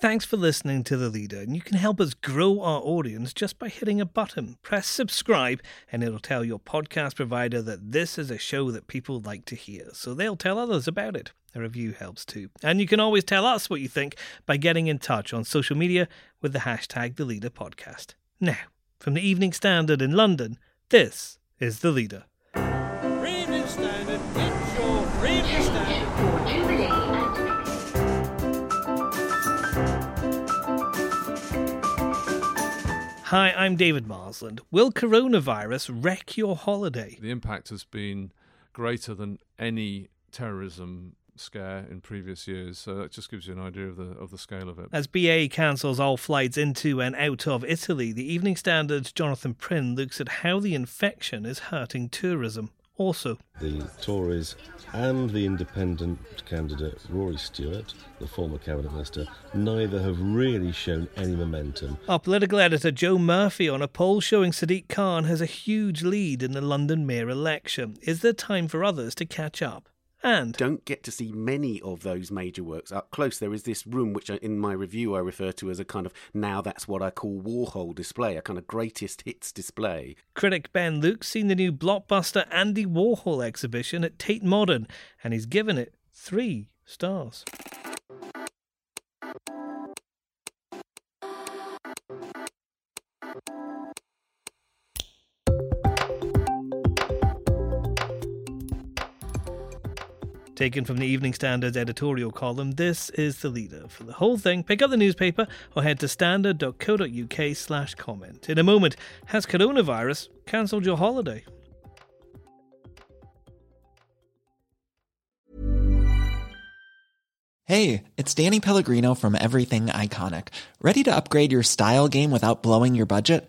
Thanks for listening to The Leader, and you can help us grow our audience just by hitting a button. Press subscribe, and it'll tell your podcast provider that this is a show that people like to hear, so they'll tell others about it. A review helps too. And you can always tell us what you think by getting in touch on social media with the hashtag The Leader Podcast. Now, from the Evening Standard in London, this is The Leader. Hi, I'm David Marsland. Will coronavirus wreck your holiday? The impact has been greater than any terrorism scare in previous years. So that just gives you an idea of the of the scale of it. As BA cancels all flights into and out of Italy, the Evening Standard's Jonathan Prynn looks at how the infection is hurting tourism. Also, the Tories and the independent candidate Rory Stewart, the former cabinet minister, neither have really shown any momentum. our political editor Joe Murphy on a poll showing Sadiq Khan has a huge lead in the London mayor election. Is there time for others to catch up? And don't get to see many of those major works up close. There is this room, which I, in my review I refer to as a kind of now that's what I call Warhol display, a kind of greatest hits display. critic Ben Luke's seen the new blockbuster Andy Warhol exhibition at Tate Modern, and he's given it three stars. Taken from the Evening Standard's editorial column, this is the leader. For the whole thing, pick up the newspaper or head to standard.co.uk slash comment. In a moment, has coronavirus cancelled your holiday? Hey, it's Danny Pellegrino from Everything Iconic. Ready to upgrade your style game without blowing your budget?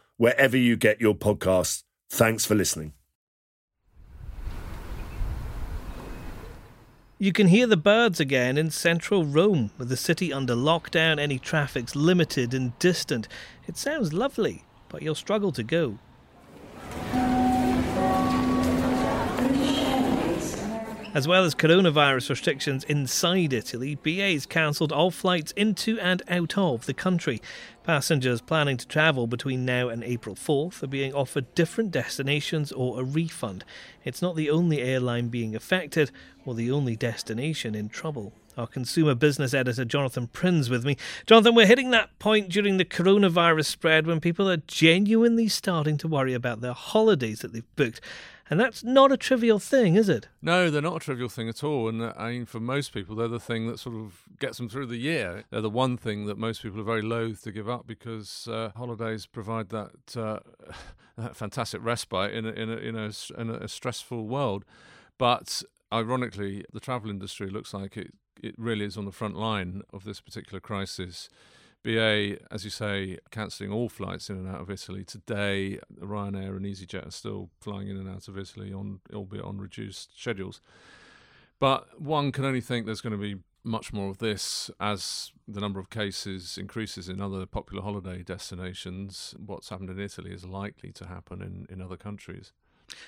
wherever you get your podcasts. Thanks for listening. You can hear the birds again in central Rome, with the city under lockdown, any traffic's limited and distant. It sounds lovely, but you'll struggle to go. As well as coronavirus restrictions inside Italy, BA's cancelled all flights into and out of the country. Passengers planning to travel between now and April 4th are being offered different destinations or a refund. It's not the only airline being affected or the only destination in trouble. Our consumer business editor Jonathan Prynn's with me. Jonathan, we're hitting that point during the coronavirus spread when people are genuinely starting to worry about their holidays that they've booked. And that's not a trivial thing, is it? No, they're not a trivial thing at all. And uh, I mean, for most people, they're the thing that sort of gets them through the year. They're the one thing that most people are very loath to give up because uh, holidays provide that, uh, that fantastic respite in a, in, a, in, a, in a stressful world. But ironically, the travel industry looks like it, it really is on the front line of this particular crisis. BA, as you say, cancelling all flights in and out of Italy today. Ryanair and EasyJet are still flying in and out of Italy on, albeit on reduced schedules. But one can only think there's going to be much more of this as the number of cases increases in other popular holiday destinations. What's happened in Italy is likely to happen in, in other countries.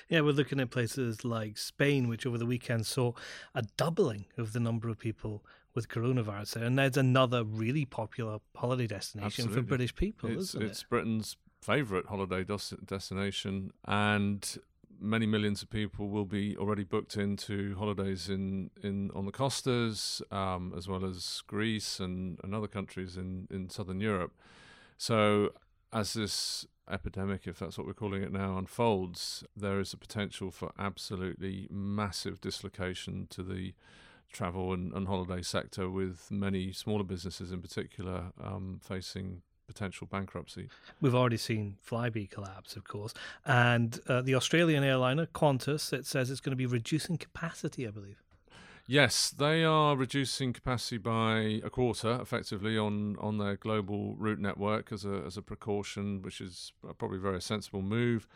Yeah, we're looking at places like Spain, which over the weekend saw a doubling of the number of people with coronavirus there. And there's another really popular holiday destination Absolutely. for British people, it's, isn't it's it? It's Britain's favourite holiday des- destination, and many millions of people will be already booked into holidays in, in on the Costas, um, as well as Greece and, and other countries in, in southern Europe. So, as this epidemic, if that's what we're calling it now, unfolds, there is a potential for absolutely massive dislocation to the travel and, and holiday sector, with many smaller businesses in particular um, facing potential bankruptcy. We've already seen Flybe collapse, of course, and uh, the Australian airliner Qantas. It says it's going to be reducing capacity, I believe. Yes, they are reducing capacity by a quarter, effectively, on, on their global route network as a as a precaution, which is probably a very sensible move.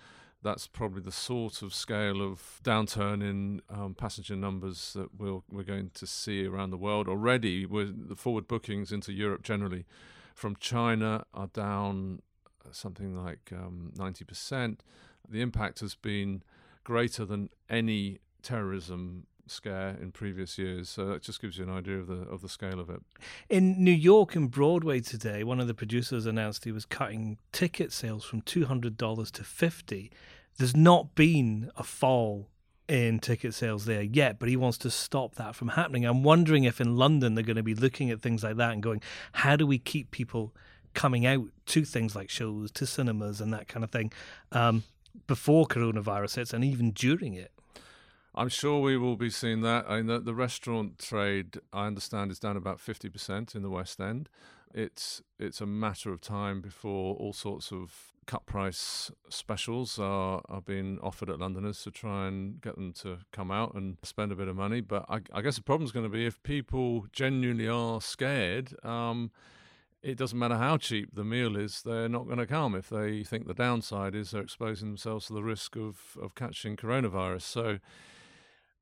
That's probably the sort of scale of downturn in um, passenger numbers that we'll, we're going to see around the world. Already, with the forward bookings into Europe generally from China are down something like um, 90%. The impact has been greater than any terrorism scare in previous years. So that just gives you an idea of the of the scale of it. In New York and Broadway today, one of the producers announced he was cutting ticket sales from two hundred dollars to fifty. There's not been a fall in ticket sales there yet, but he wants to stop that from happening. I'm wondering if in London they're going to be looking at things like that and going, how do we keep people coming out to things like shows, to cinemas, and that kind of thing um, before coronavirus hits and even during it? I'm sure we will be seeing that. I mean, the, restaurant trade, I understand, is down about 50% in the West End. It's it's a matter of time before all sorts of cut price specials are, are being offered at Londoners to try and get them to come out and spend a bit of money. But I, I guess the problem is going to be if people genuinely are scared. Um, it doesn't matter how cheap the meal is, they're not going to come if they think the downside is they're exposing themselves to the risk of, of catching coronavirus. So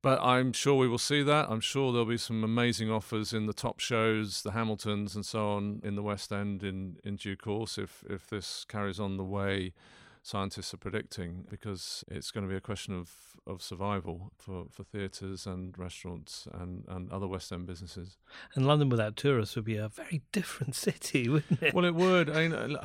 but I'm sure we will see that. I'm sure there'll be some amazing offers in the top shows, the Hamiltons and so on in the West End in, in due course if, if this carries on the way scientists are predicting because it's going to be a question of, of survival for, for theatres and restaurants and, and other West End businesses. And London without tourists would be a very different city, wouldn't it? Well, it would. I mean,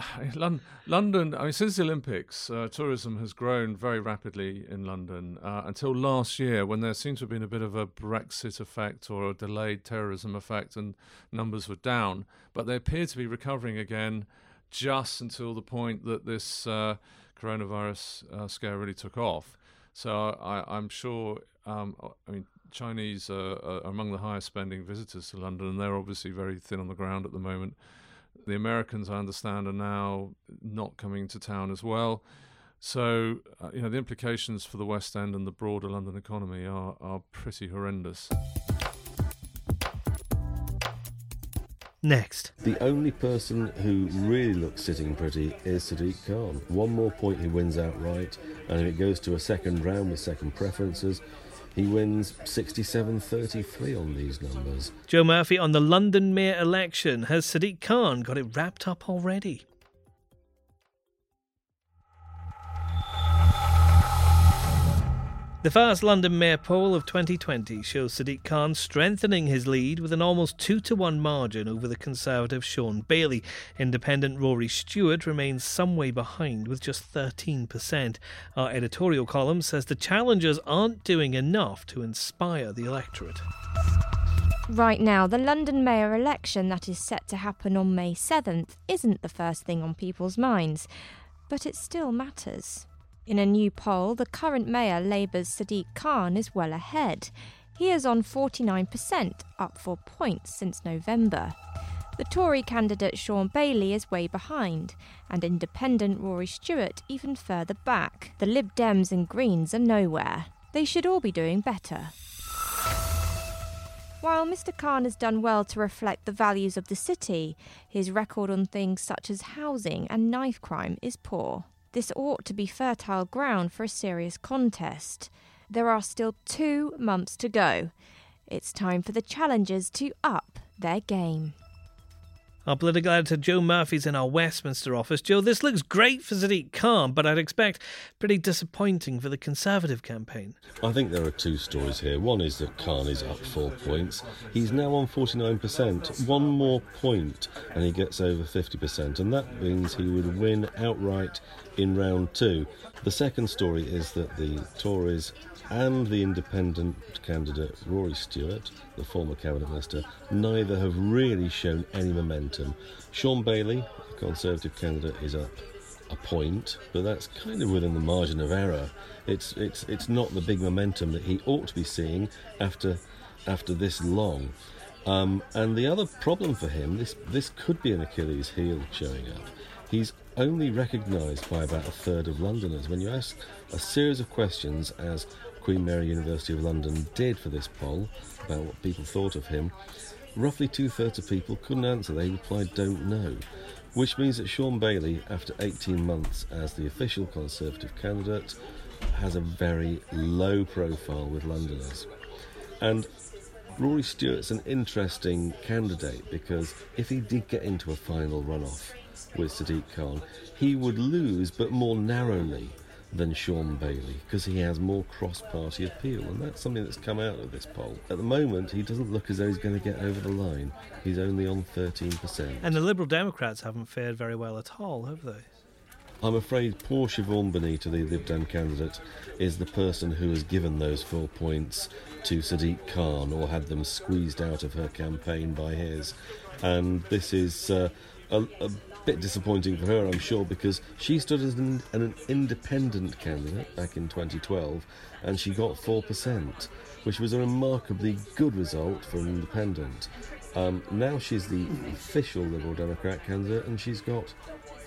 London, I mean, since the Olympics, uh, tourism has grown very rapidly in London uh, until last year when there seemed to have been a bit of a Brexit effect or a delayed terrorism effect and numbers were down. But they appear to be recovering again just until the point that this. Uh, coronavirus uh, scare really took off. So I, am sure. Um, I mean, Chinese are, are, among the highest spending visitors to London, and they're obviously very thin on the ground at the moment. The Americans, I understand, are now not coming to town as well. So, uh, you know, the implications for the West End and the broader London economy are, are pretty horrendous. Next. The only person who really looks sitting pretty is Sadiq Khan. One more point he wins outright, and if it goes to a second round with second preferences, he wins 67 33 on these numbers. Joe Murphy on the London mayor election. Has Sadiq Khan got it wrapped up already? The first London Mayor poll of 2020 shows Sadiq Khan strengthening his lead with an almost 2 to 1 margin over the Conservative Shaun Bailey. Independent Rory Stewart remains some way behind with just 13%. Our editorial column says the challengers aren't doing enough to inspire the electorate. Right now, the London mayor election that is set to happen on May 7th isn't the first thing on people's minds, but it still matters. In a new poll, the current mayor, Labour's Sadiq Khan, is well ahead. He is on 49%, up four points since November. The Tory candidate Shaun Bailey is way behind, and independent Rory Stewart even further back. The Lib Dems and Greens are nowhere. They should all be doing better. While Mr. Khan has done well to reflect the values of the city, his record on things such as housing and knife crime is poor. This ought to be fertile ground for a serious contest. There are still two months to go. It's time for the challengers to up their game. Our political editor Joe Murphy's in our Westminster office. Joe, this looks great for Sadiq Khan, but I'd expect pretty disappointing for the Conservative campaign. I think there are two stories here. One is that Khan is up four points. He's now on 49%. One more point and he gets over 50%, and that means he would win outright in round two. The second story is that the Tories and the independent candidate Rory Stewart, the former cabinet minister, neither have really shown any momentum. Shaun Bailey, the Conservative candidate is up a point, but that's kind of within the margin of error. It's it's it's not the big momentum that he ought to be seeing after after this long. Um, and the other problem for him, this this could be an Achilles heel showing up. He's only recognised by about a third of Londoners. When you ask a series of questions, as Queen Mary University of London did for this poll about what people thought of him, roughly two thirds of people couldn't answer. They replied, "Don't know." which means that Shaun Bailey, after 18 months as the official Conservative candidate, has a very low profile with Londoners. And Rory Stewart's an interesting candidate because if he did get into a final runoff with Sadiq Khan, he would lose, but more narrowly than Shaun Bailey because he has more cross party appeal, and that's something that's come out of this poll. At the moment, he doesn't look as though he's going to get over the line. He's only on 13%. And the Liberal Democrats haven't fared very well at all, have they? I'm afraid poor Siobhan Benita, the Lib Dem candidate, is the person who has given those four points to Sadiq Khan or had them squeezed out of her campaign by his. And this is uh, a, a bit disappointing for her, I'm sure, because she stood as an, an independent candidate back in 2012 and she got 4%, which was a remarkably good result for an independent. Um, now she's the official Liberal Democrat candidate and she's got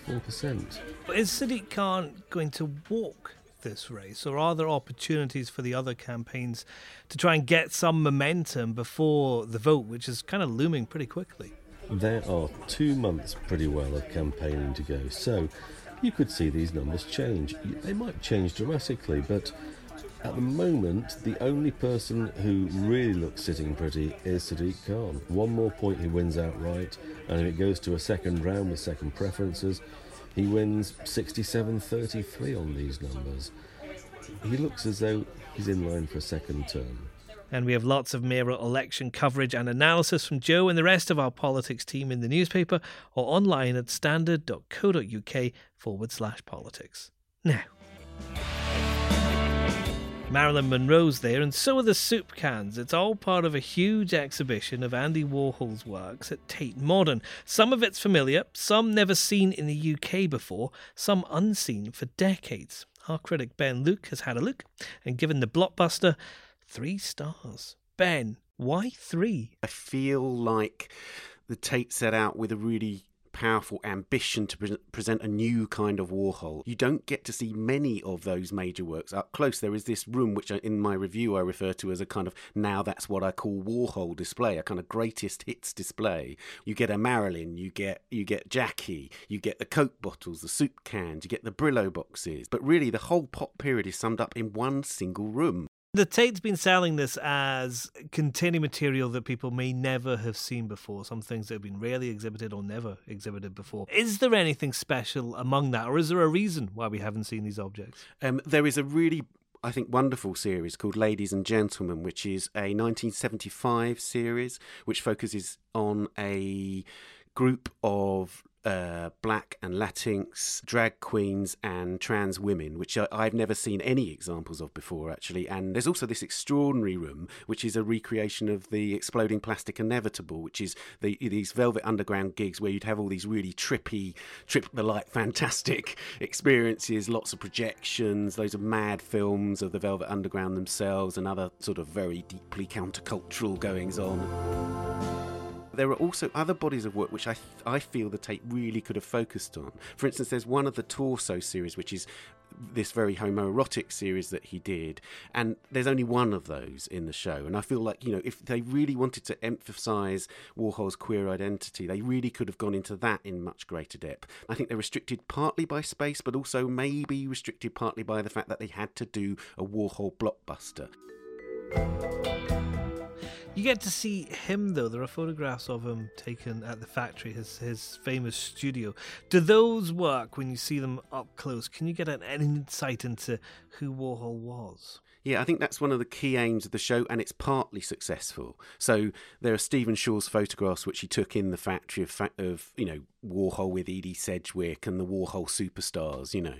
4%. Is Sadiq Khan going to walk this race, or are there opportunities for the other campaigns to try and get some momentum before the vote, which is kind of looming pretty quickly? There are two months pretty well of campaigning to go, so you could see these numbers change. They might change dramatically, but at the moment, the only person who really looks sitting pretty is Sadiq Khan. One more point, he wins outright, and if it goes to a second round with second preferences, he wins 67 33 on these numbers. He looks as though he's in line for a second term. And we have lots of mayoral election coverage and analysis from Joe and the rest of our politics team in the newspaper or online at standard.co.uk forward slash politics. Now, Marilyn Monroe's there, and so are the soup cans. It's all part of a huge exhibition of Andy Warhol's works at Tate Modern. Some of it's familiar, some never seen in the UK before, some unseen for decades. Our critic Ben Luke has had a look and given the blockbuster Three stars. Ben, why three? I feel like the Tate set out with a really powerful ambition to pre- present a new kind of Warhol. You don't get to see many of those major works up close. There is this room, which uh, in my review I refer to as a kind of now that's what I call Warhol display, a kind of greatest hits display. You get a Marilyn, you get you get Jackie, you get the Coke bottles, the soup cans, you get the Brillo boxes. But really, the whole pop period is summed up in one single room. The Tate's been selling this as containing material that people may never have seen before, some things that have been rarely exhibited or never exhibited before. Is there anything special among that, or is there a reason why we haven't seen these objects? Um, there is a really I think, wonderful series called Ladies and Gentlemen, which is a 1975 series which focuses on a group of uh, black and Latinx drag queens and trans women, which I, I've never seen any examples of before, actually. And there's also this extraordinary room, which is a recreation of the Exploding Plastic Inevitable, which is the, these Velvet Underground gigs where you'd have all these really trippy, trip the light, fantastic experiences, lots of projections, those are mad films of the Velvet Underground themselves, and other sort of very deeply countercultural goings on. There are also other bodies of work which I, th- I feel the Tate really could have focused on. For instance, there's one of the Torso series, which is this very homoerotic series that he did, and there's only one of those in the show. And I feel like, you know, if they really wanted to emphasize Warhol's queer identity, they really could have gone into that in much greater depth. I think they're restricted partly by space, but also maybe restricted partly by the fact that they had to do a Warhol blockbuster. You get to see him though. There are photographs of him taken at the factory, his his famous studio. Do those work when you see them up close? Can you get an, insight into who Warhol was? Yeah, I think that's one of the key aims of the show, and it's partly successful. So there are Stephen Shore's photographs, which he took in the factory of, of you know Warhol with Edie Sedgwick and the Warhol superstars, you know,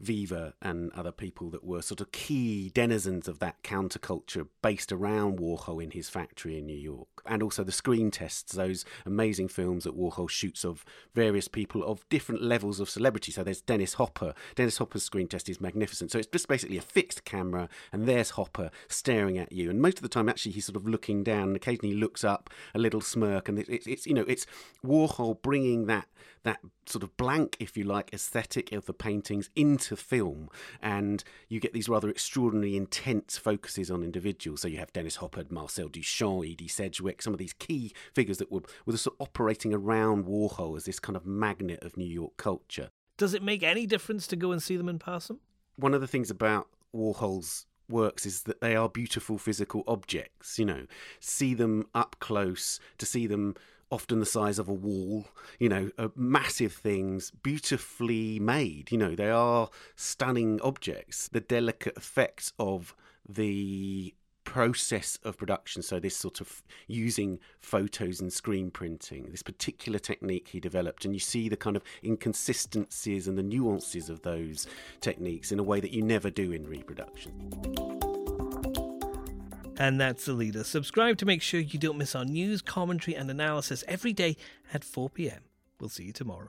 Viva and other people that were sort of key denizens of that counterculture based around Warhol in his factory in New York. and also the screen tests, those amazing films that Warhol shoots of various people of different levels of celebrity. So there's Dennis Hopper. Dennis Hopper's screen test is magnificent. So it's just basically a fixed camera, and there's Hopper staring at you. And most of the time, actually, he's sort of looking down. And occasionally, he looks up, a little smirk, and it's, it's you know it's Warhol bringing that that sort of blank, if you like, aesthetic of the paintings into film, and you get these rather extraordinary, intense focuses on individuals. So you have Dennis Hopper, Marcel Duchamp, Edie Sedgwick, some of these key figures that were, were sort of operating around Warhol as this kind of magnet of New York culture. Does it make any difference to go and see them in person? One of the things about Warhol's works is that they are beautiful physical objects. You know, see them up close, to see them often the size of a wall, you know, uh, massive things, beautifully made. You know, they are stunning objects. The delicate effects of the process of production so this sort of using photos and screen printing this particular technique he developed and you see the kind of inconsistencies and the nuances of those techniques in a way that you never do in reproduction and that's the leader. Subscribe to make sure you don't miss our news, commentary, and analysis every day at 4 pm. We'll see you tomorrow.